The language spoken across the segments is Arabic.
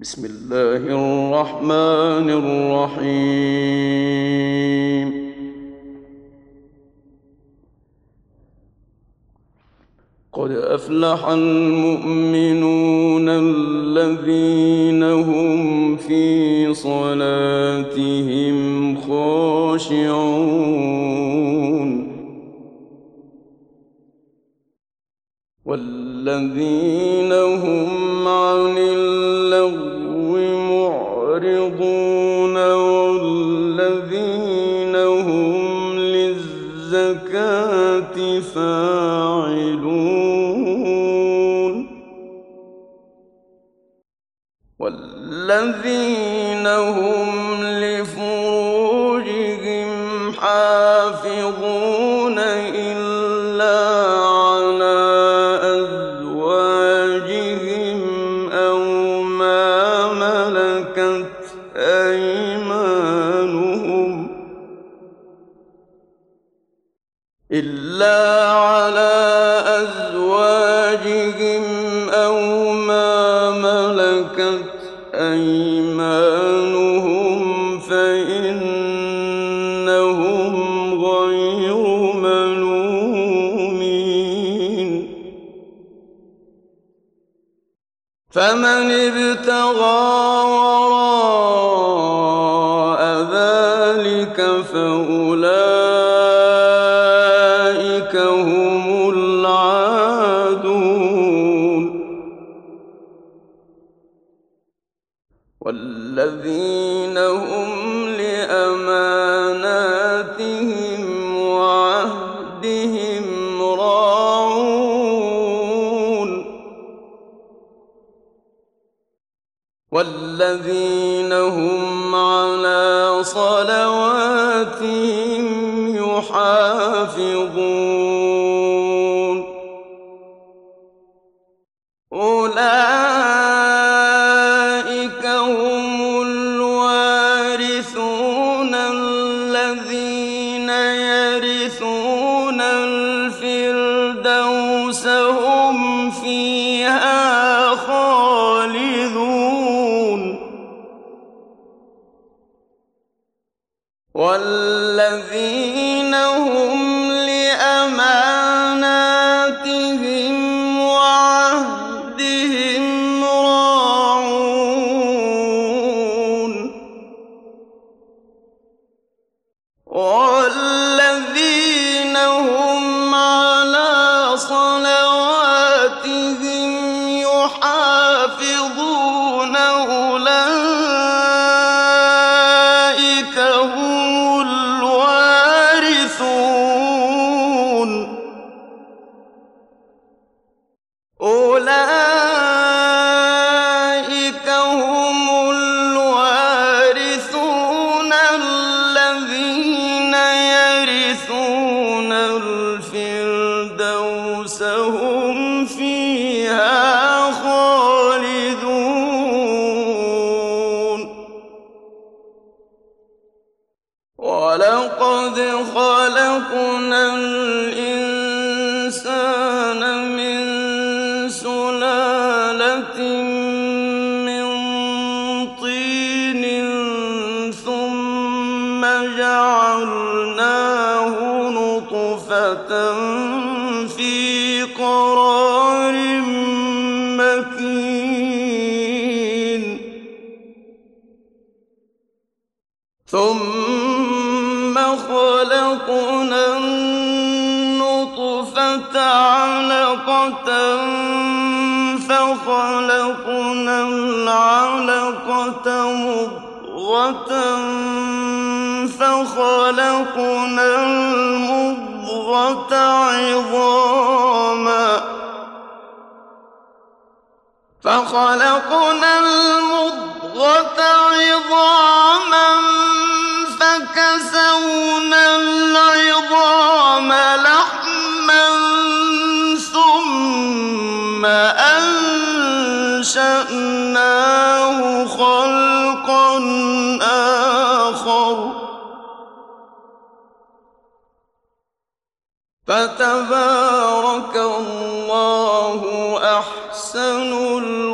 بسم الله الرحمن الرحيم. قد أفلح المؤمنون الذين هم في صلاتهم خاشعون. والذين الذي ابتغى وراء ذلك فأولئك فتبارك الله أحسن الله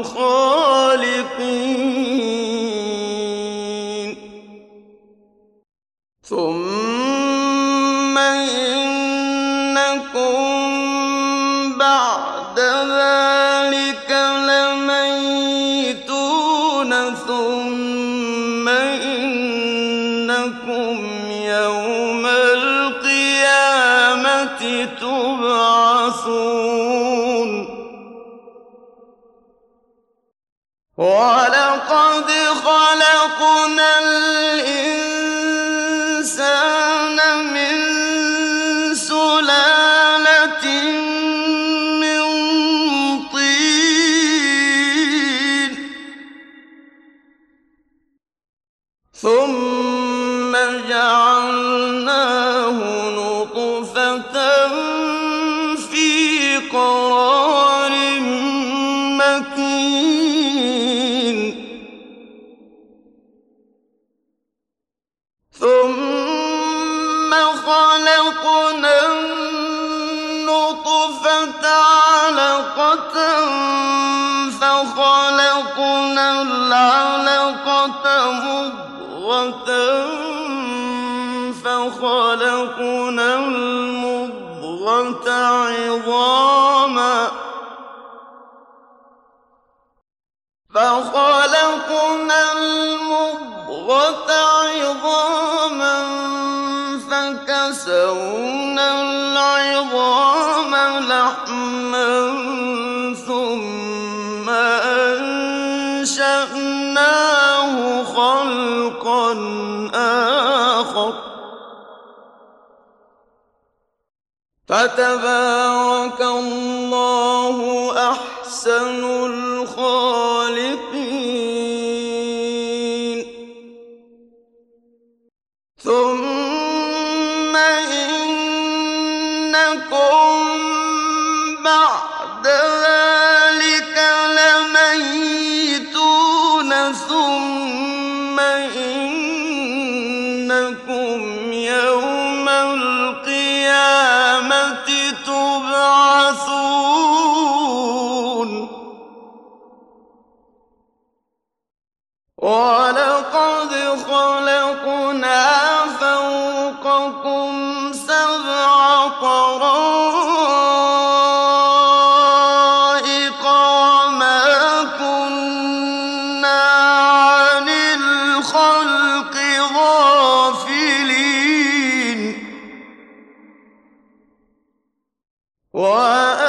فخلقنا المضغة عظاما. فتبارك الله أحسن الخالق وأ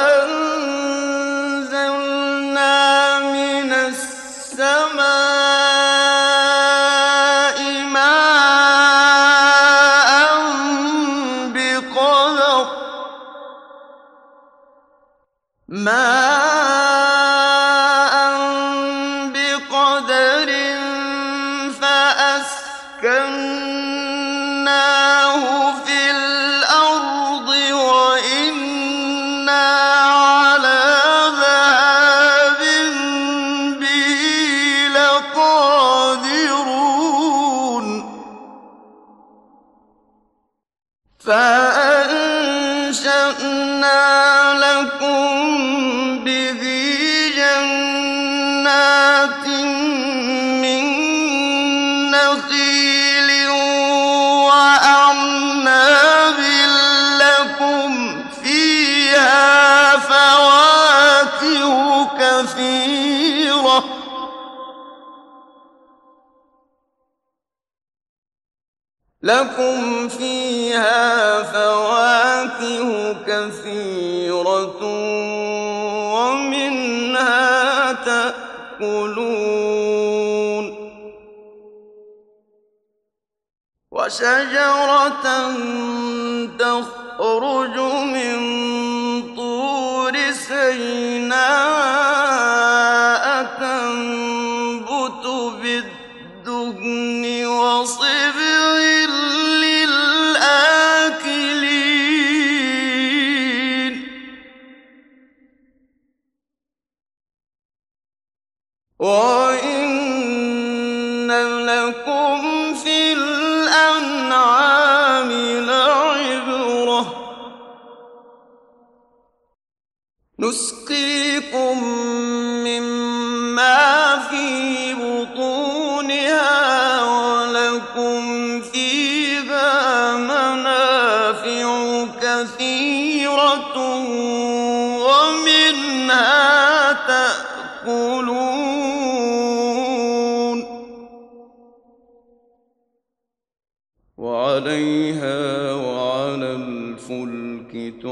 لكم فيها فواكه كثيرة ومنها تأكلون. وشجرة تخرج من طور سيناء تنبت بالدهن وصب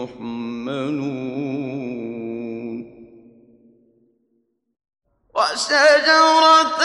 تحملون وشجرة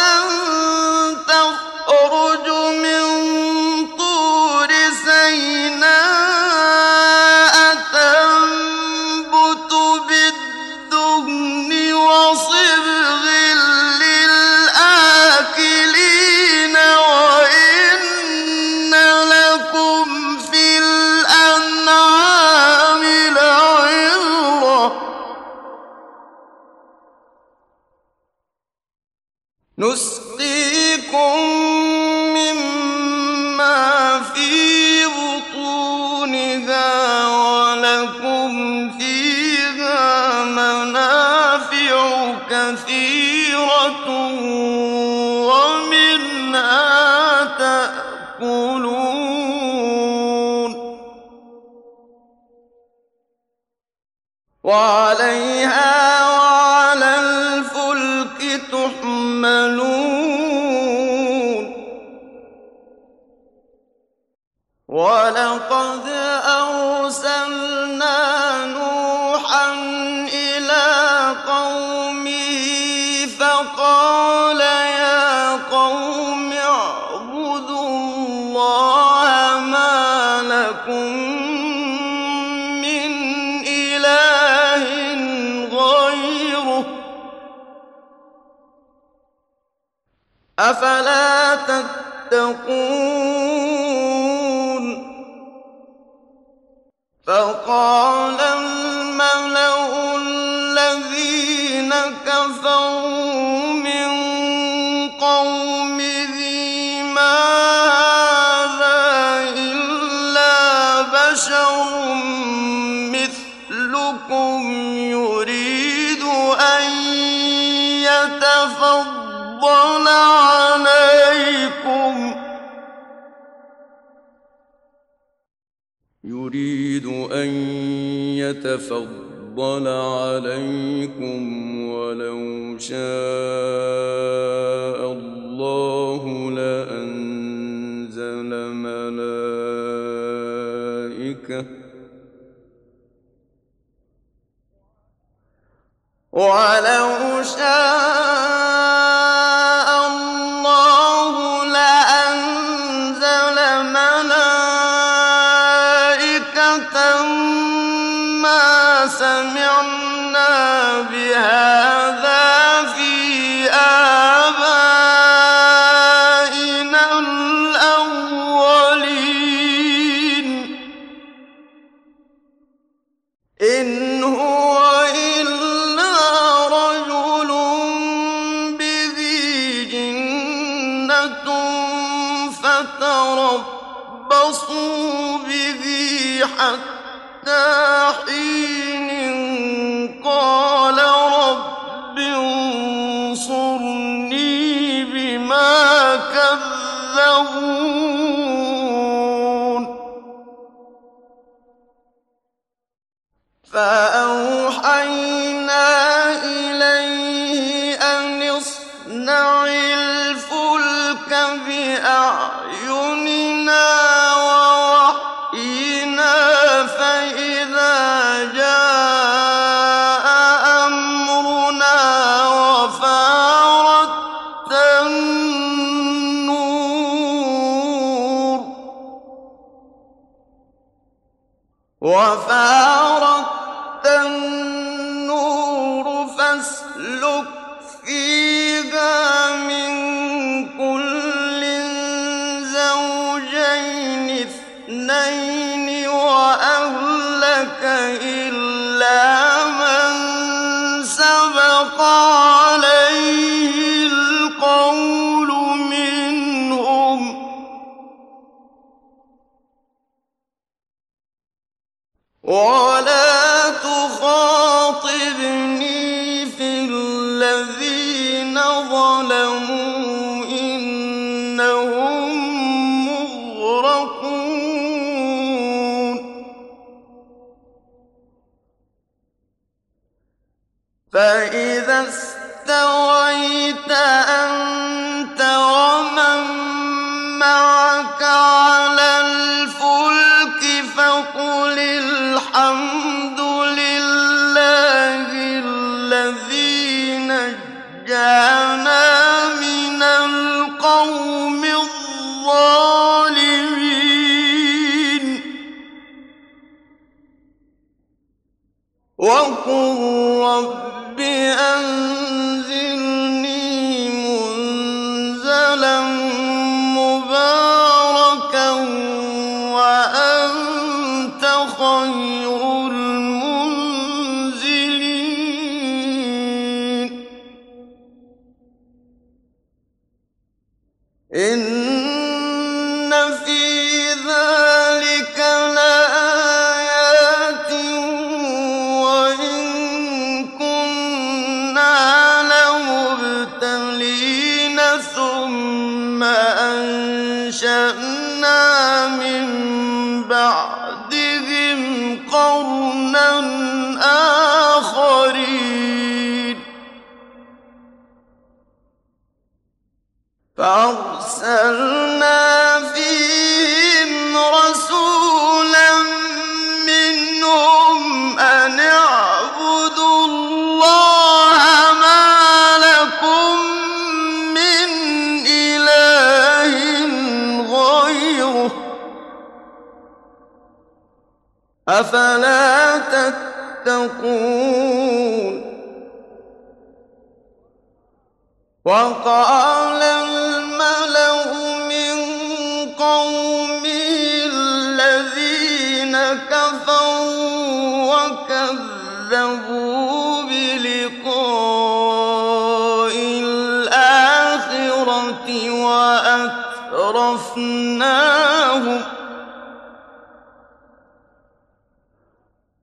كثيرة ومنها تأكلون. وعلى أفلا تتقون فقال أن يتفضل عليكم ولو شاء الله لأنزل ملائكة ولو شاء وفاق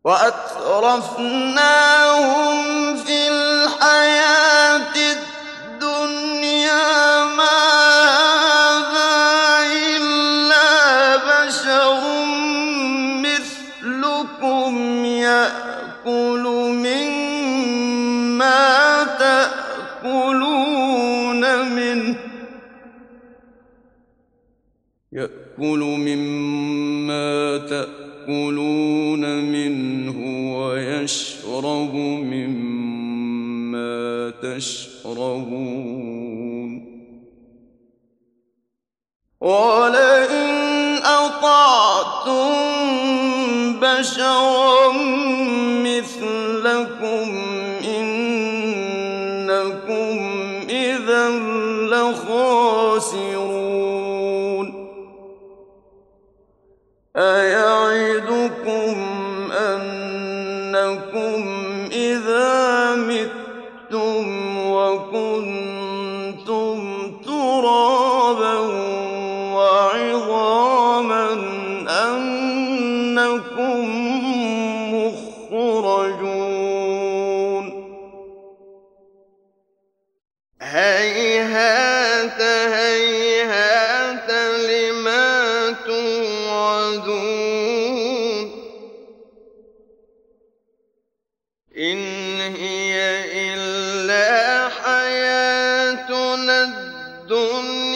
وَأَتْرَفْنَاهُمْ تَشْرَبُونَ الدُّنْيَا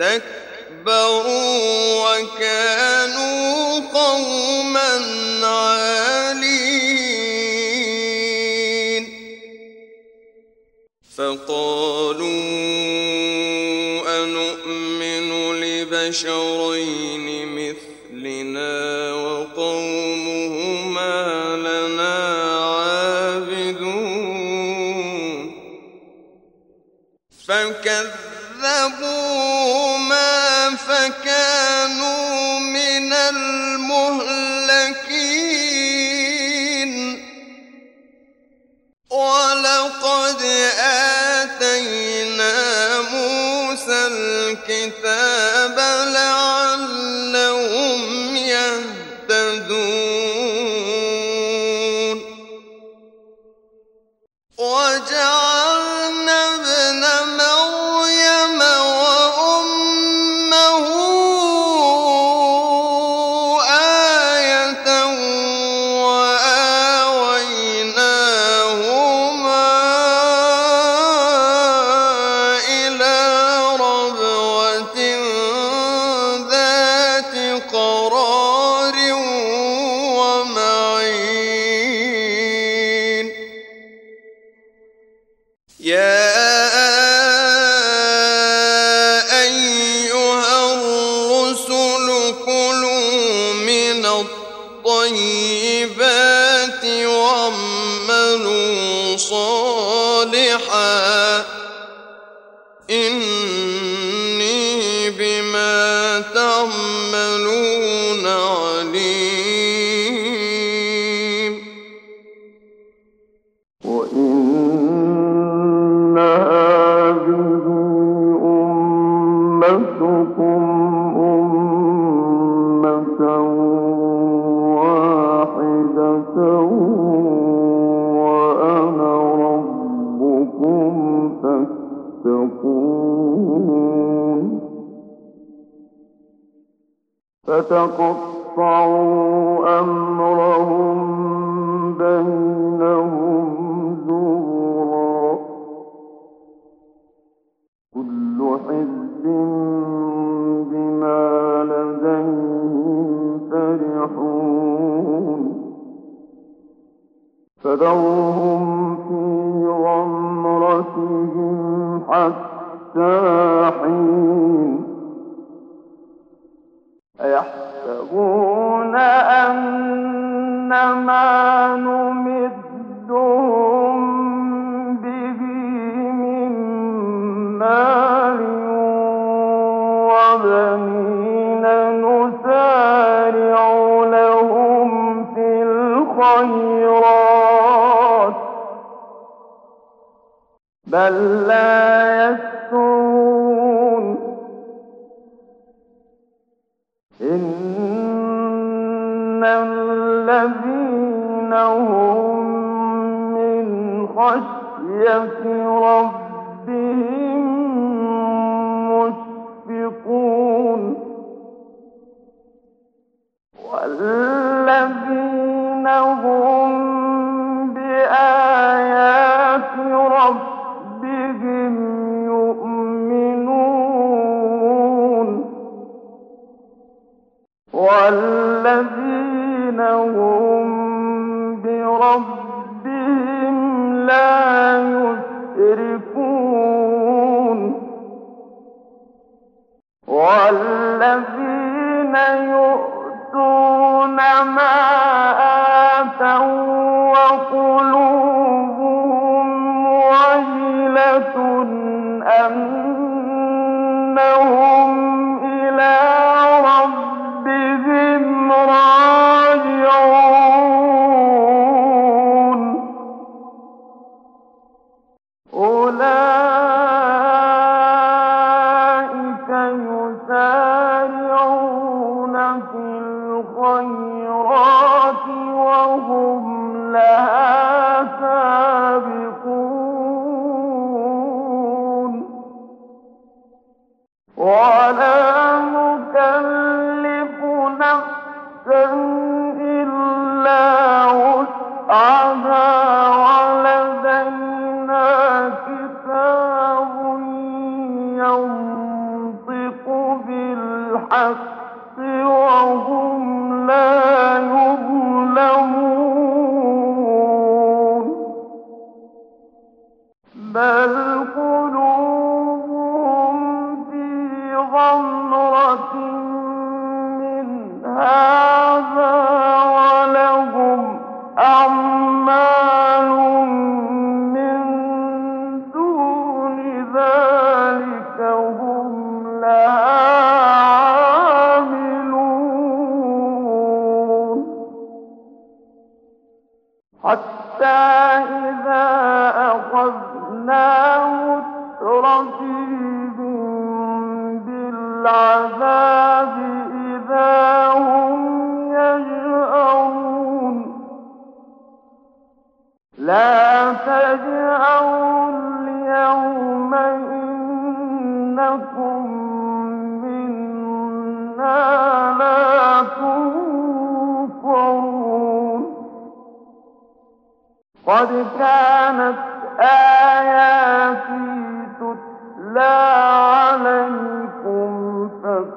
استكبروا وكانوا فكفر الخيرات بل لا يسترون إن الذين هم من خشية ربهم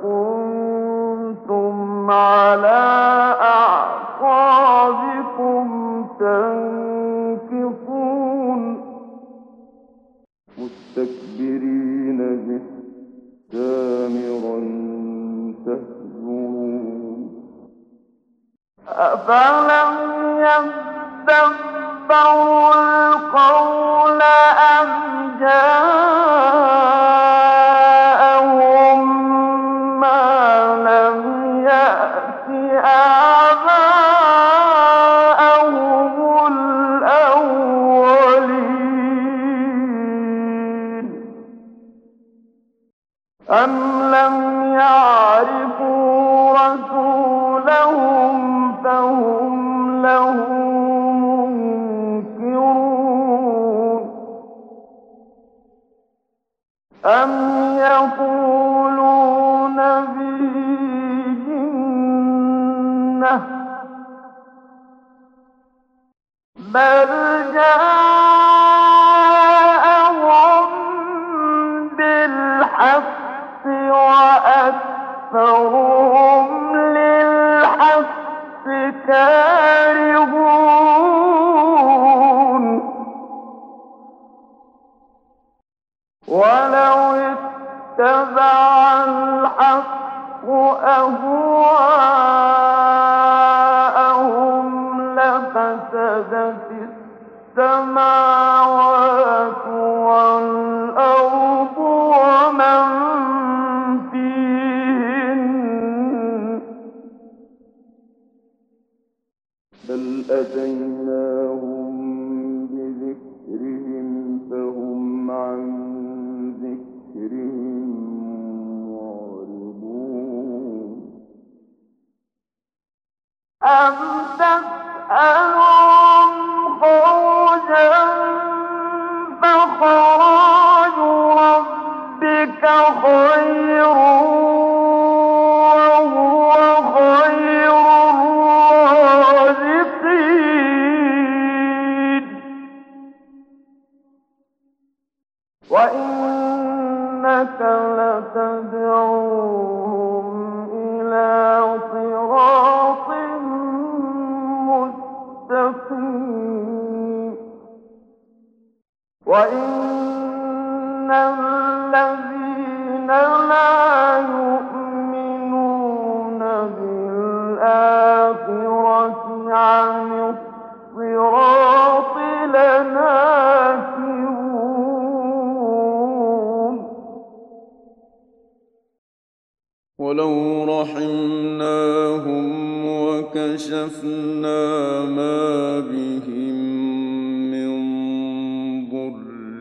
فكنتم على السماوات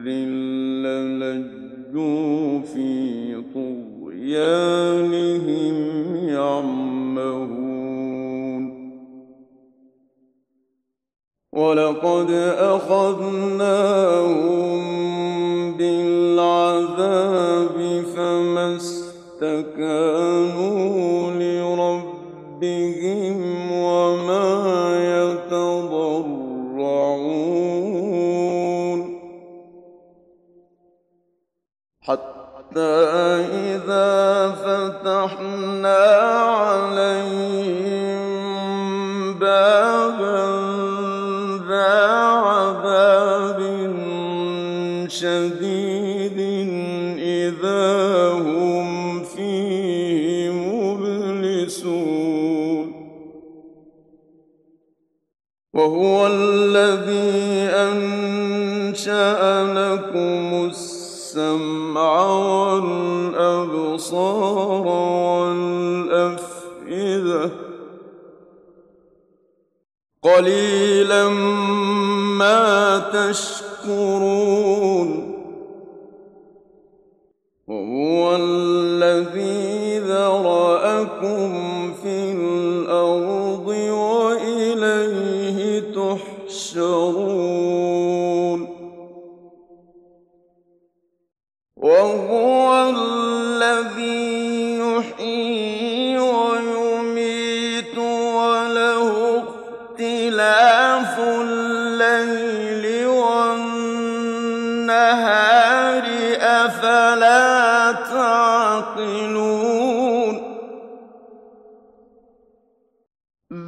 الذل لجوا في طغيانهم يعمهون ولقد أخذناهم the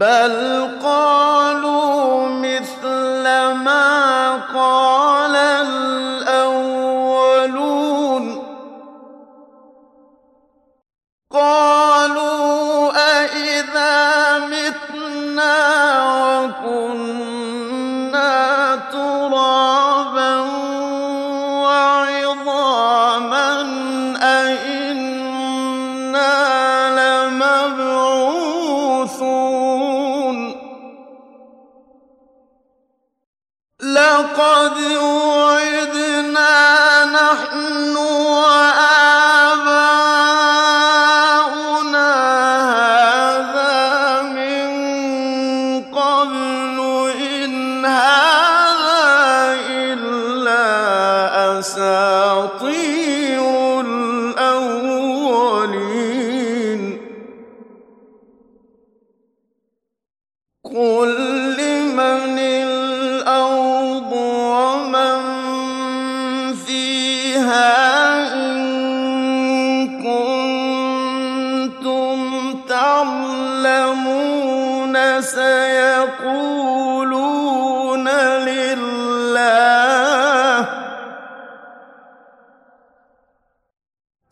بل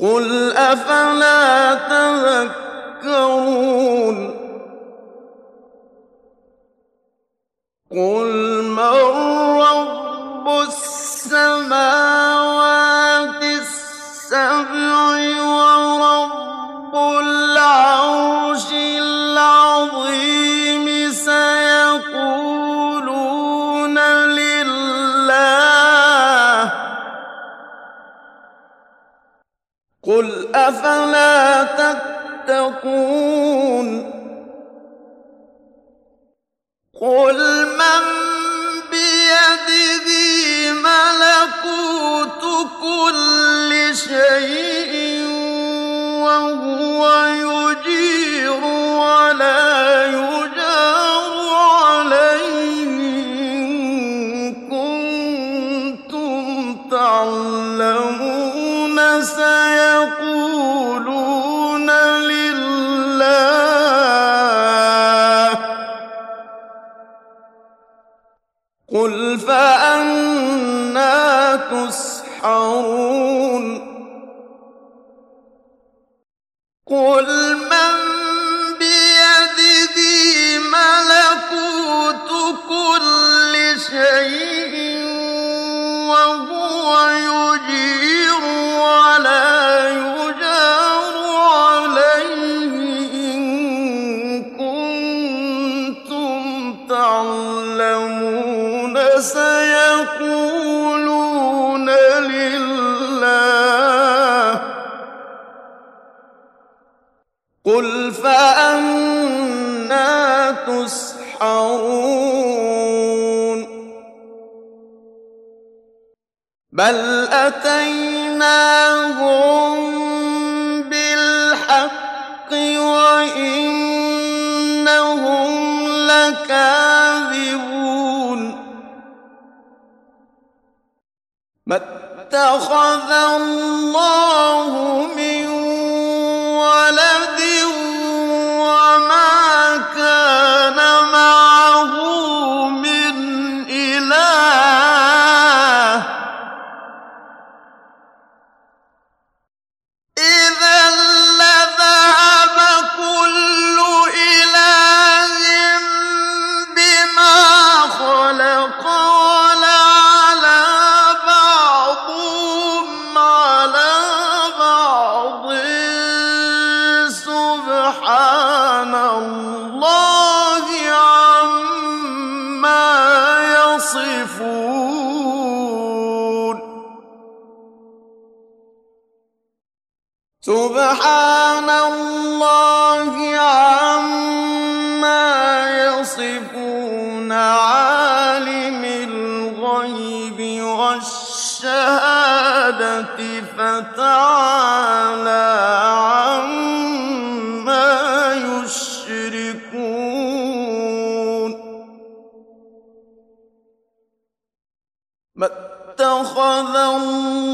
قل أفلا تذكرون قل أفلا تتقون قل من بيده ملكوت كل شيء وهو يؤمن تسحرون فأنا تسحرون بل أتيناهم بالحق وإنهم لكاذبون ما اتخذ الله من سبحان الله عما يصفون عالم الغيب والشهادة فتعالى عما يشركون. ما اتخذ الله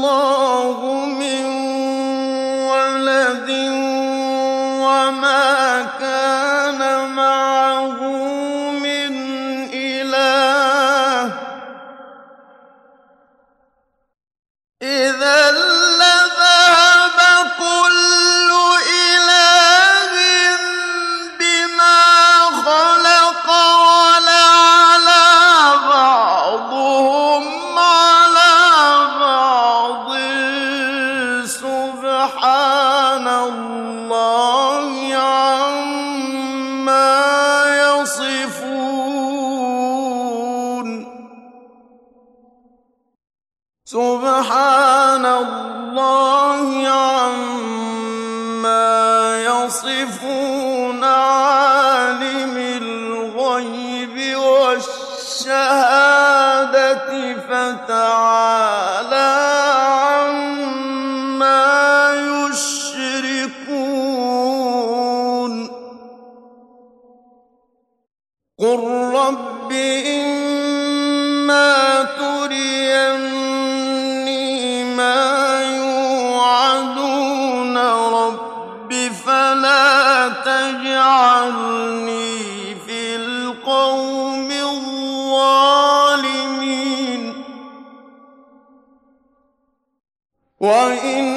قل رب إما تريني ما يوعدون رب فلا تجعلني في القوم الظالمين وإنا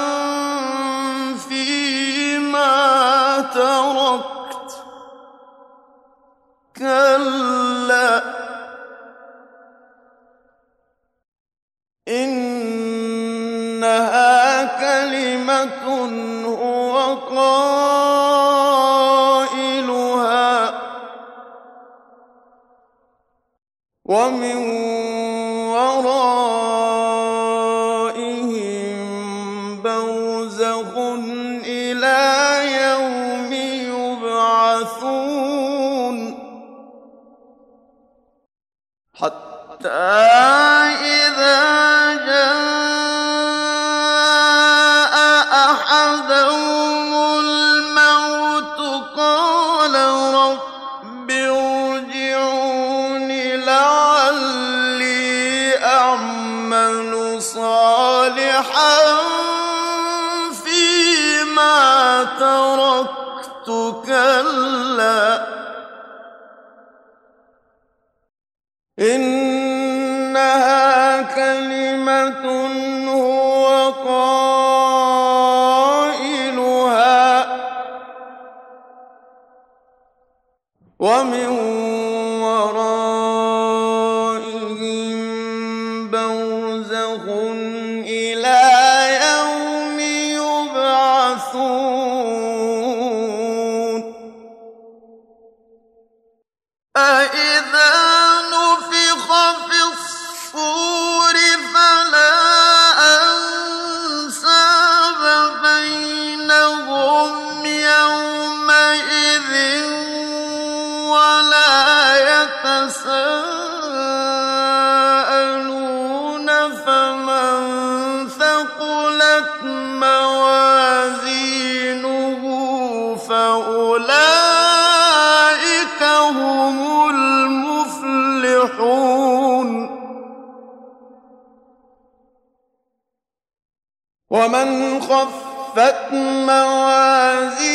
ومن ورائهم برزخ إلى يوم يبعثون. حتى خفت موازين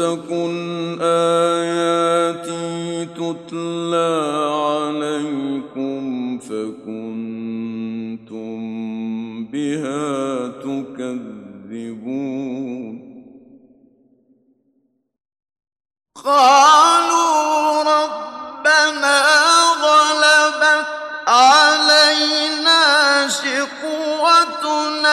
تكن آياتي تتلى عليكم فكنتم بها تكذبون. قالوا ربنا غلبت علينا شقوتنا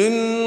إن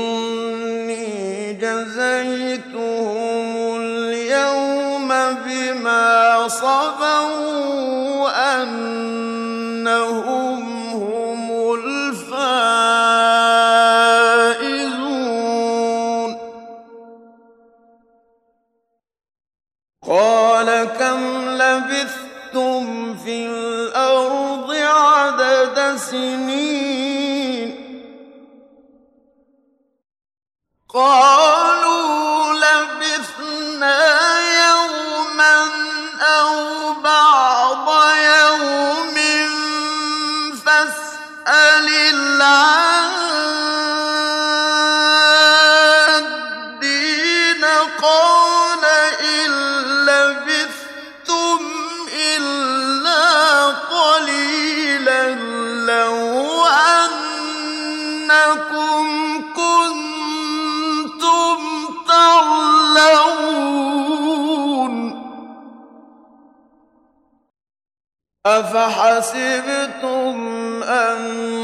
حسبتم أن